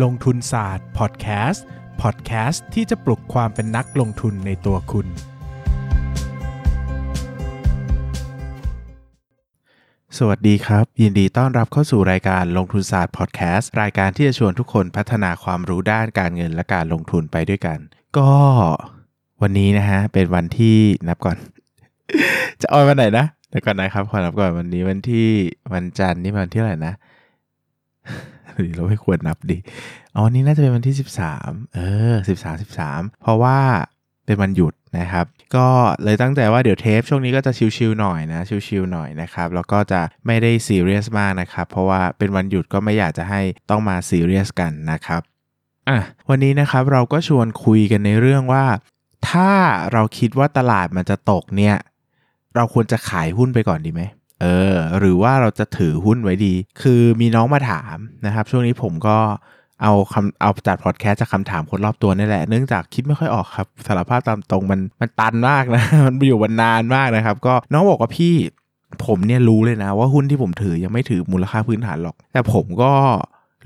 ลงทุนศาสตร์พอดแคสต์พอดแคสต์ที่จะปลุกความเป็นนักลงทุนในตัวคุณ สวัสดีครับ ยินดีต้อนรับเข้าสู่รายการลงทุนศาสตร์พอดแคสต์รายการที่จะชวนทุกคนพัฒนาความรู้ด้านการเงินและการลงทุนไปด้วยกัน ก็วันนี้นะฮะ เป็นวันที่นับก่อน จะออนวันไหนนะเดี๋ยวก่อนนะครับขอนับก่อนวันนี้วันที่วันจันทร์นี่วันที่อะไหรนะ เราไม่ควรนับดิอ๋อวันนี้น่าจะเป็นวันที่ 13 เออ 13 13 เพราะว่าเป็นวันหยุดนะครับ ก็เลยตั้งใจว่าเดี๋ยวเทปช่วงนี้ก็จะชิลๆหน่อยนะ ชิลๆหน่อยนะครับ แล้วก็จะไม่ได้ซีเรียสมากนะครับ เพราะว่าเป็นวันหยุดก็ไม่อยากจะให้ต้องมาซีเรียสกันนะครับอะวันนี้นะครับเราก็ชวนคุยกันในเรื่องว่า ถ้าเราคิดว่าตลาดมันจะตกเนี่ย เราควรจะขายหุ้นไปก่อนดีไหม เออหรือว่าเราจะถือหุ้นไว้ดี คือมีน้องมาถามนะครับ ช่วงนี้ผมก็เอาคำเอาจัดพอดแคสต์จากคำถามคนรอบตัวนี่แหละ เนื่องจากคิดไม่ค่อยออกครับสารภาพตามตรงมันมันตันมากนะ มันอยู่วันนานมากนะครับ ก็น้องบอกว่าพี่ผมเนี่ยรู้เลยนะ ว่าหุ้นที่ผมถือยังไม่ถือมูลค่าพื้นฐานหรอก แต่ผมก็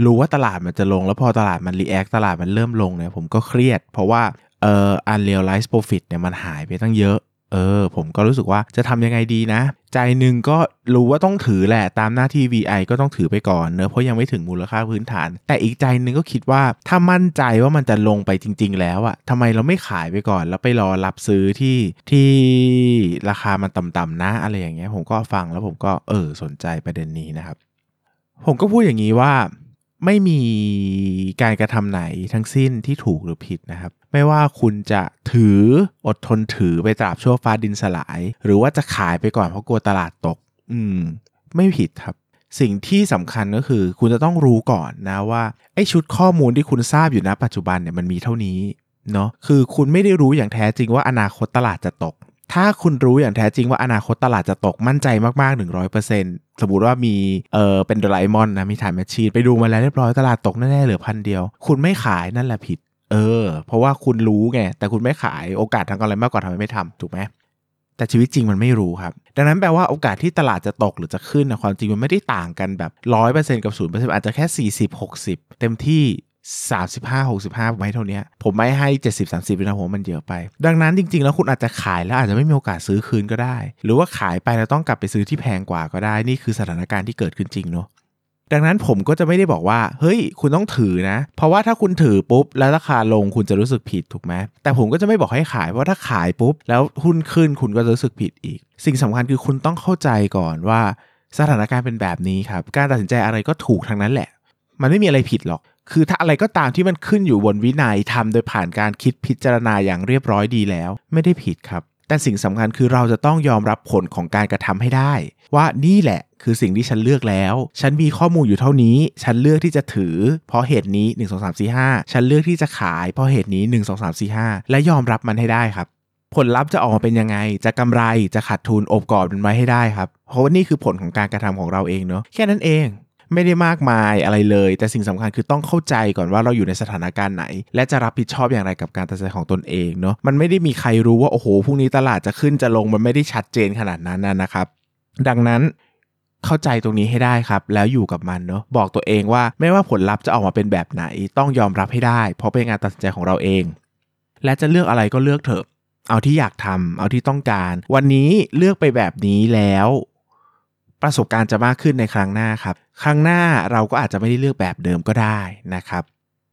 รู้ว่าตลาดมันจะลง แล้วพอตลาดมันรีแอคตลาดมันเริ่มลงเนี่ยผมก็เครียด เพราะว่าเอ่อ unrealized profit เนี่ยมันหายไปตั้งเยอะ เออ ผมก็รู้สึกว่าจะทำยังไงดีนะ ใจหนึ่งก็รู้ว่าต้องถือแหละตามหน้าที่ VI ก็ต้องถือไปก่อนเนอะเพราะยังไม่ถึงมูลค่าพื้นฐาน แต่อีกใจหนึ่งก็คิดว่าถ้ามั่นใจว่ามันจะลงไปจริง ๆ แล้วอะทำไมเราไม่ขายไปก่อน แล้วไปรอรับซื้อที่ที่ราคามันต่ำๆนะอะไรอย่างเงี้ยผมก็ฟังแล้วผมก็เออสนใจประเด็นนี้นะครับ ผมก็พูดอย่างนี้ว่า ไม่มีการกระทำไหนทั้งสิ้นที่ถูกหรือผิดนะครับ ไม่ว่าคุณจะถืออดทนถือไปตราบชั่วฟ้าดินสลาย หรือว่าจะขายไปก่อนเพราะกลัวตลาดตก อืม ไม่ผิดครับ สิ่งที่สำคัญก็คือ คุณจะต้องรู้ก่อนนะว่าไอ้ชุดข้อมูลที่คุณทราบอยู่ณปัจจุบันเนี่ยมันมีเท่านี้เนาะคือคุณไม่ได้รู้อย่างแท้จริงว่าอนาคตตลาดจะตก ถ้าคุณรู้อย่างแท้จริงว่าอนาคตตลาดจะตกมั่นใจมาก ๆ 100%สมมติว่ามีเออเป็นโดราเอมอนนะมีถ่ายแมชชีนไปดูมาแล้วเรียบร้อยตลาดตกแน่ ๆ เหลือพันเดียว คุณไม่ขายนั่นแหละผิด เออ เพราะว่าคุณรู้ไง แต่คุณไม่ขายโอกาสทางกำไรมากกว่าทำไมไม่ทำถูกไหมแต่ชีวิตจริงมันไม่รู้ครับ ดังนั้นแปลว่าโอกาสที่ตลาดจะตกหรือจะขึ้นนะความจริงมันไม่ได้ต่างกันแบบร้อยเปอร์เซ็นต์กับศูนย์เปอร์เซ็นต์อาจจะแค่สี่สิบหกสิบเต็มที่ สามสิบห้าหกสิบห้าผมให้เท่านี้ผมไม่ให้เจ็ดสิบสามสิบนะผมมันเยอะไป ดังนั้นจริง ๆ แล้วคุณอาจจะขายแล้วอาจจะไม่มีโอกาสซื้อคืนก็ได้ หรือว่าขายไปแล้วต้องกลับไปซื้อที่แพงกว่าก็ได้ นี่คือสถานการณ์ที่เกิดขึ้นจริงเนาะดังนั้นผมก็จะไม่ได้บอกว่า เฮ้ย คุณต้องถือนะ เพราะว่าถ้าคุณถือปุ๊บ แล้วราคาลงคุณจะรู้สึกผิดถูกไหมแต่ผมก็จะไม่บอกให้ขาย เพราะถ้าขายปุ๊บ แล้วหุ้นขึ้นคุณก็จะรู้สึกผิดอีก สิ่งสำคัญคือคุณต้องเข้าใจก่อนว่า สถานการณ์เป็นแบบนี้ครับ การตัดสินใจอะไรก็ถูกทั้งนั้นแหละ มันไม่มีอะไรผิดหรอก คือถ้าอะไรก็ตามที่มันขึ้นอยู่บนวินัยทำโดยผ่านการคิดพิจารณาอย่างเรียบร้อยดีแล้ว ไม่ได้ผิดครับ แต่สิ่งสำคัญคือเราจะต้องยอมรับผลของการกระทำให้ได้ ว่านี่แหละคือสิ่งที่ฉันเลือกแล้ว ฉันมีข้อมูลอยู่เท่านี้ ฉันเลือกที่จะถือ เพราะเหตุนี้ 1 2 3 4 5 ฉันเลือกที่จะขาย เพราะเหตุนี้ 1 2 3 4 5 และยอมรับมันให้ได้ครับ ผลลัพธ์จะออกมาเป็นยังไง จะกำไร จะขาดทุน อบกอบมันไว้ให้ได้ครับ เพราะว่านี่คือผลของการกระทำของเราเองเนาะ แค่นั้นเอง ไม่ได้มากมายอะไรเลย แต่สิ่งสำคัญคือต้องเข้าใจก่อนว่าเราอยู่ในสถานการณ์ไหน และจะรับผิดชอบอย่างไรกับการตัดสินใจของตนเองเนาะมันไม่ได้มีใครรู้ว่าโอ้โหพรุ่งนี้ตลาดจะขึ้นจะลงมันไม่ได้ชัดเจนขนาดนั้นนะครับ ดังนั้นเข้าใจตรงนี้ให้ได้ครับ แล้วอยู่กับมันเนาะบอกตัวเองว่าไม่ว่าผลลัพธ์จะออกมาเป็นแบบไหน ต้องยอมรับให้ได้ เพราะเป็นงานตัดสินใจของเราเอง และจะเลือกอะไรก็เลือกเถอะ เอาที่อยากทำเอาที่ต้องการ วันนี้เลือกไปแบบนี้แล้ว ประสบการณ์จะมากขึ้นในครั้งหน้าครับ ครั้งหน้าเราก็อาจจะไม่ได้เลือกแบบเดิมก็ได้นะครับ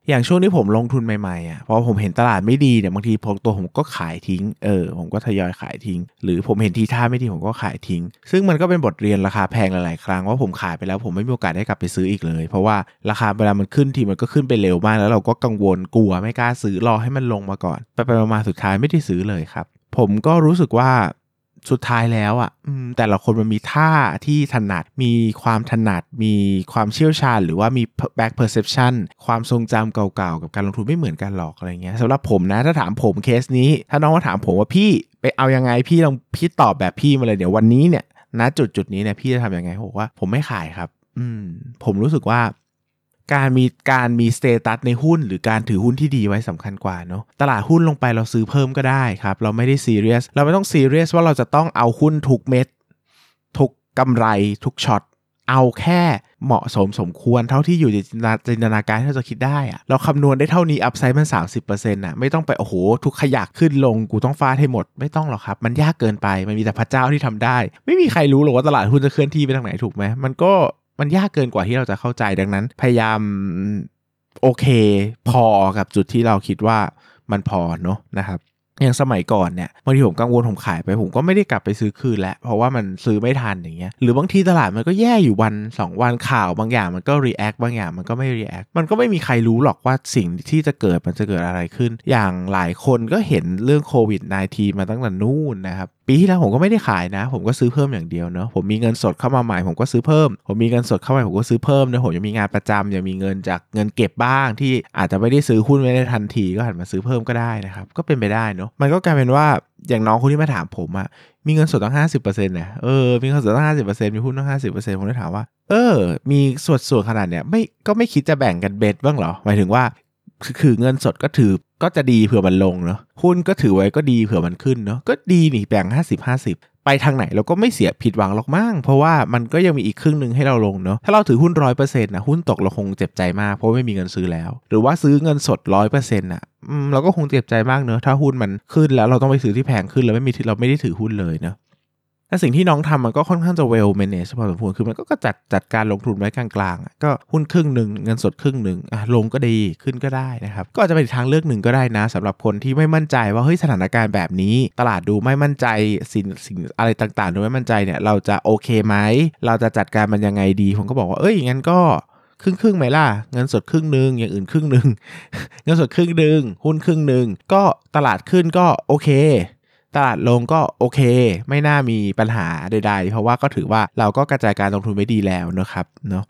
อย่างช่วงที่ผมลงทุนใหม่ๆอะพอผมเห็นตลาดไม่ดีเนี่ยบางทีผมตัวผมก็ขายทิ้งเออผมก็ทยอยขายทิ้ง หรือผมเห็นทีท่าไม่ดีผมก็ขายทิ้ง ซึ่งมันก็เป็นบทเรียนราคาแพงหลายๆครั้งว่าผมขายไปแล้วผมไม่มีโอกาสได้กลับไปซื้ออีกเลย เพราะว่าราคาเวลามันขึ้นทีมันก็ขึ้นไปเร็วมาก แล้วเราก็กังวลกลัวไม่กล้าซื้อรอให้มันลงมาก่อน ไปไปมาๆสุดท้ายไม่ได้ซื้อเลยครับผมก็รู้สึกว่า สุดท้ายแล้วอะแต่ละคนมันมีท่าที่ถนัด มีความถนัด มีความเชี่ยวชาญ หรือว่ามี back perception ความทรงจำเก่าๆ กับการลงทุนไม่เหมือนกันหรอกอะไรเงี้ยสำหรับผมนะ ถ้าถามผมเคสนี้ ถ้าน้องมาถามผมว่าพี่ไปเอายังไงพี่ลองพี่ตอบแบบพี่มาเลยเดี๋ยววันนี้เนี่ยณจุดจุดนี้เนี่ยพี่จะทำยังไงผมว่าผมไม่ขายครับ อืมผมรู้สึกว่า การมีการมี status ในหุ้น หรือการถือหุ้นที่ดีไว้สำคัญกว่าเนาะตลาดหุ้นลงไปเราซื้อเพิ่มก็ได้ครับ เราไม่ได้ซีเรียสเราไม่ต้องซีเรียสว่าเราจะต้องเอาหุ้นทุกเม็ดทุกกำไรทุกช็อตเอาแค่เหมาะสมสมควรเท่าที่อยู่ในจินตนาการที่เราจะคิดได้อะเราคำนวณได้เท่านี้อัพไซด์มัน 30%น่ะไม่ต้องไป โอ้โห ทุกขยักขึ้นลงกูต้องฟาดให้หมด ไม่ต้องหรอกครับ มันยากเกินไป มันมีแต่พระเจ้าที่ทำได้ ไม่มีใครรู้หรอกว่าตลาดหุ้นจะเคลื่อนที่ไปทางไหนถูกไหมมันก็ มันยากเกินกว่าที่เราจะเข้าใจดังนั้น พยายามโอเค พอกับจุดที่เราคิดว่ามันพอเนาะนะครับอย่างสมัยก่อนเนี่ยบางทีผมกังวลผมขายไปผมก็ไม่ได้กลับไปซื้อคืนแล้ว เพราะว่ามันซื้อไม่ทันอย่างเงี้ยหรือบางทีตลาดมันก็แย่อยู่วัน 2 วันข่าวบางอย่างมันก็ react บางอย่างมันก็ไม่ react มันก็ไม่มีใครรู้หรอกว่าสิ่งที่จะเกิดมันจะเกิดอะไรขึ้น อย่างหลายคนก็เห็นเรื่องโควิด -19 มาตั้งแต่นู่นนะครับปีที่แล้วผมก็ไม่ได้ขายนะ ผมก็ซื้อเพิ่มอย่างเดียวเนาะผมมีเงินสดเข้ามาใหม่ผมก็ซื้อเพิ่ม ผมมีเงินสดเข้ามาผมก็ซื้อเพิ่มนะผมยังมีงานประจำยังมีเงินจากเงินเก็บบ้างที่อาจจะไม่ได้ซื้อหุ้นไม่ได้ทันทีก็หันมาซื้อเพิ่มก็ได้นะครับก็เป็นไปได้เนาะมันก็กลายเป็นว่าอย่างน้องคนที่มาถามผมอะมีเงินสดตั้งห้าสิบเปอร์เซ็นต์เนี่ยเออมีเงินสดตั้งห้าสิบเปอร์เซ็นต์มีหุ้นตั้งห้าสิบเปอร์เซ็นต์ผมเลยถามว่า เออ มีส่วนส่วนขนาดเนี้ยไม่ก็ไม่คิดจะแบ่งกันเบ็ดบ้างเหรอหมายถึงว่า คือเงินสดก็ถือก็จะดีเผื่อมันลงเนาะหุ้นก็ถือไว้ก็ดีเผื่อมันขึ้นเนาะก็ดีนี่แบ่งห้าสิบห้าสิบไปทางไหนเราก็ไม่เสียผิดหวังหรอกมั้งเพราะว่ามันก็ยังมีอีกครึ่งหนึ่งให้เราลงเนาะถ้าเราถือหุ้นร้อยเปอร์เซ็นต์นะหุ้นตกเราคงเจ็บใจมากเพราะไม่มีเงินซื้อแล้ว หรือว่าซื้อเงินสดร้อยเปอร์เซ็นต์อะเราก็คงเจ็บใจมากเนอะถ้าหุ้นมันขึ้นแล้วเราต้องไปซื้อที่แพงขึ้นแล้วไม่มีเราไม่ได้ถือหุ้นเลยเนาะ แต่สิ่งที่น้องทำมันก็ค่อนข้างจะ well manage พอสมควรคือมันก็จัดจัดการลงทุนไว้กลางๆก็หุ้นครึ่งหนึ่งเงินสดครึ่งหนึ่งลงก็ดีขึ้นก็ได้นะครับก็อาจจะเป็นทางเลือกหนึ่งก็ได้นะสำหรับคนที่ไม่มั่นใจว่าเฮ้ยสถานการณ์แบบนี้ ตลาดดูไม่มั่นใจสิ่งสิ่งอะไรต่างๆ ดูไม่มั่นใจเนี่ยเราจะโอเคไหมเราจะจัดการมันยังไงดีผมก็บอกว่าเอ้ยงั้นก็ครึ่งครึ่งไหมล่ะ เงินสดครึ่งหนึ่งอย่างอื่นครึ่งหนึ่งเงินสดครึ่งหนึ่งหุ้นครึ่งหนึ่งก็ตลาดขึ้นก็โอเค ตลาดลงก็โอเค ไม่น่ามีปัญหาใด ๆ เพราะว่าก็ถือว่าเราก็กระจายการลงทุนไว้ดีแล้วนะครับเนาะ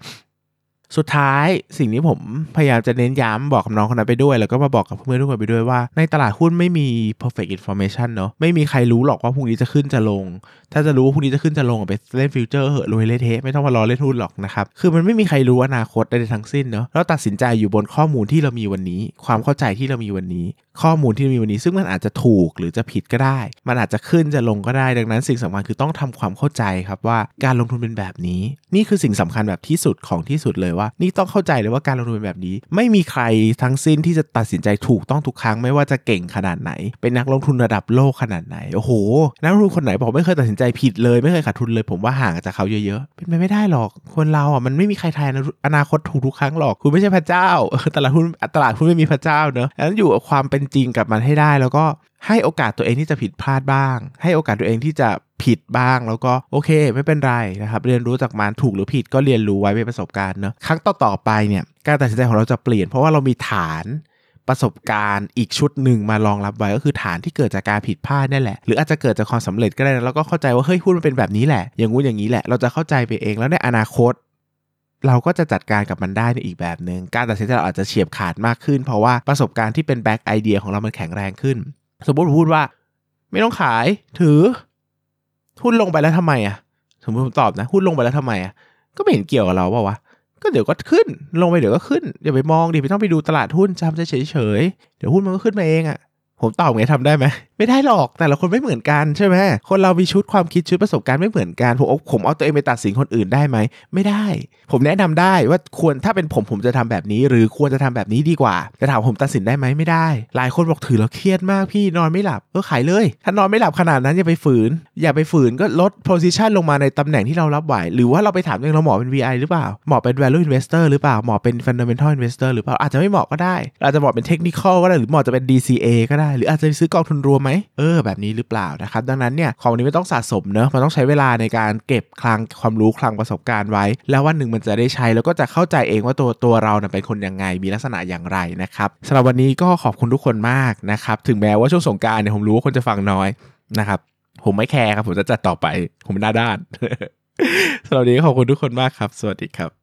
สุดท้ายสิ่งที่ผมพยายามจะเน้นย้ำบอกกับน้องคนนั้นไปด้วย แล้วก็มาบอกกับเพื่อนทุกคนไปด้วยว่า ในตลาดหุ้นไม่มี perfect information เนาะไม่มีใครรู้หรอกว่าพรุ่งนี้จะขึ้นจะลง ถ้าจะรู้ว่าพรุ่งนี้จะขึ้นจะลงไปเล่นฟิวเจอร์เหอะรวยเละเทะไม่ต้องมารอเล่นหุ้นหรอกนะครับคือมันไม่มีใครรู้อนาคตใดทั้งสิ้นเนาะเราตัดสินใจอยู่บนข้อมูลที่เรามีวันนี้ ความเข้าใจที่เรามีวันนี้ ข้อมูลที่มีวันนี้ ซึ่งมันอาจจะถูกหรือจะผิดก็ได้ มันอาจจะขึ้นจะลงก็ได้ดังนั้นสิ่งสำคัญคือต้องทำความเข้าใจครับว่าการลงทุนเป็นแบบนี้ นี่คือสิ่งสำคัญแบบที่สุดของที่สุดเลยว่า นี่ต้องเข้าใจเลยว่าการลงทุนเป็นแบบนี้ ไม่มีใครทั้งสิ้นที่จะตัดสินใจถูกต้องทุกครั้งไม่ว่าจะเก่งขนาดไหน เป็นนักลงทุนระดับโลกขนาดไหนโอ้โหนักลงทุนคนไหนบอกไม่เคยตัดสินใจผิดเลยไม่เคยขาดทุนเลย ผมว่าห่างจากเขาเยอะๆเป็นไปไม่ได้หรอกคนเราอะมันไม่มีใครทายอนาคตถูกทุกครั้งหรอกคุณไม่ใช่พระเจ้าตลาดหุ้นตลาดหุ้นไม่มีพระเจ้าเนอะดังนั้นอยู่กับความเป็นจริงกับมันให้ได้ แล้วก็ ให้โอกาสตัวเองที่จะผิดพลาดบ้าง ให้โอกาสตัวเองที่จะผิดบ้างแล้วก็โอเค ไม่เป็นไรนะครับ เรียนรู้จากมันถูกหรือผิดก็เรียนรู้ไว้เป็นประสบการณ์เนอะครั้งต่อๆไปเนี่ยการตัดสินใจของเราจะเปลี่ยนเพราะว่าเรามีฐานประสบการณ์อีกชุดหนึ่งมารองรับไว้ก็คือฐานที่เกิดจากการผิดพลาดนี่แหละ หรืออาจจะเกิดจากความสำเร็จก็ได้แล้วก็เข้าใจว่าเฮ้ยหุ้นมันเป็นแบบนี้แหละ อย่างงู้นอย่างนี้แหละเราจะเข้าใจไปเองแล้วในอนาคต เราก็จะจัดการกับมันได้ในอีกแบบหนึ่งการตัดสินใจเราอาจจะเฉียบขาดมากขึ้น เพราะว่าประสบการณ์ที่เป็นแบ็กไอเดียของเรามันแข็งแรงขึ้น สมมติพูดว่า ไม่ต้องขายถือ หุ้นลงไปแล้วทำไมอะ สมมติผมตอบนะหุ้นลงไปแล้วทำไมอะก็ไม่เห็นเกี่ยวกับเราเปล่าวะก็เดี๋ยวก็ขึ้น ลงไปเดี๋ยวก็ขึ้นอย่าไปมองดิไม่ต้องไปดูตลาดหุ้นจำใจเฉยๆเดี๋ยวหุ้นมันก็ขึ้นมาเองอะ ผมตอบไงทำได้ไหมไม่ได้หรอกแต่ละคนไม่เหมือนกันใช่ไหมคนเรามีชุดความคิดชุดประสบการณ์ไม่เหมือนกันผมผมเอาตัวเองไปตัดสินคนอื่นได้ไหมไม่ได้ ผมแนะนำได้ว่าควรถ้าเป็นผมผมจะทำแบบนี้ หรือควรจะทำแบบนี้ดีกว่าแต่ถามผมตัดสินได้ไหมไม่ได้ หลายคนบอกถือแล้วเครียดมากพี่นอนไม่หลับเออขายเลย ถ้านอนไม่หลับขนาดนั้นอย่าไปฝืน อย่าไปฝืนก็ลด position ลงมาในตำแหน่งที่เรารับไหวหรือว่าเราไปถามเองเราหมอเป็น VI หรือเปล่าหมอเป็น value investor หรือเปล่าหมอเป็น fundamental investor หรือเปล่าอาจจะไม่เหมาะก็ได้อาจจะเหมาะเป็น technical ก็ได้หรือเหมาะจะเป็น DCA ก็ได้หรืออาจจะซื้อกองทุนรวมไหมเออแบบนี้หรือเปล่านะครับดังนั้นเนี่ยของนี้ไม่ต้องสะสมเนอะมันต้องใช้เวลาในการเก็บคลังความรู้คลังประสบการณ์ไว้ แล้ววันหนึ่งมันจะได้ใช้แล้วก็จะเข้าใจเองว่าตัวตัวเราเป็นคนยังไงมีลักษณะอย่างไรนะครับสำหรับวันนี้ก็ขอบคุณทุกคนมากนะครับถึงแม้ว่าช่วงสงกรานต์เนี่ยผมรู้ว่าคนจะฟังน้อยนะครับผมไม่แคร์ครับผมจะจัดต่อไป ผมหน้าด้านสำหรับวันนี้ขอบคุณทุกคนมากครับ สวัสดีครับ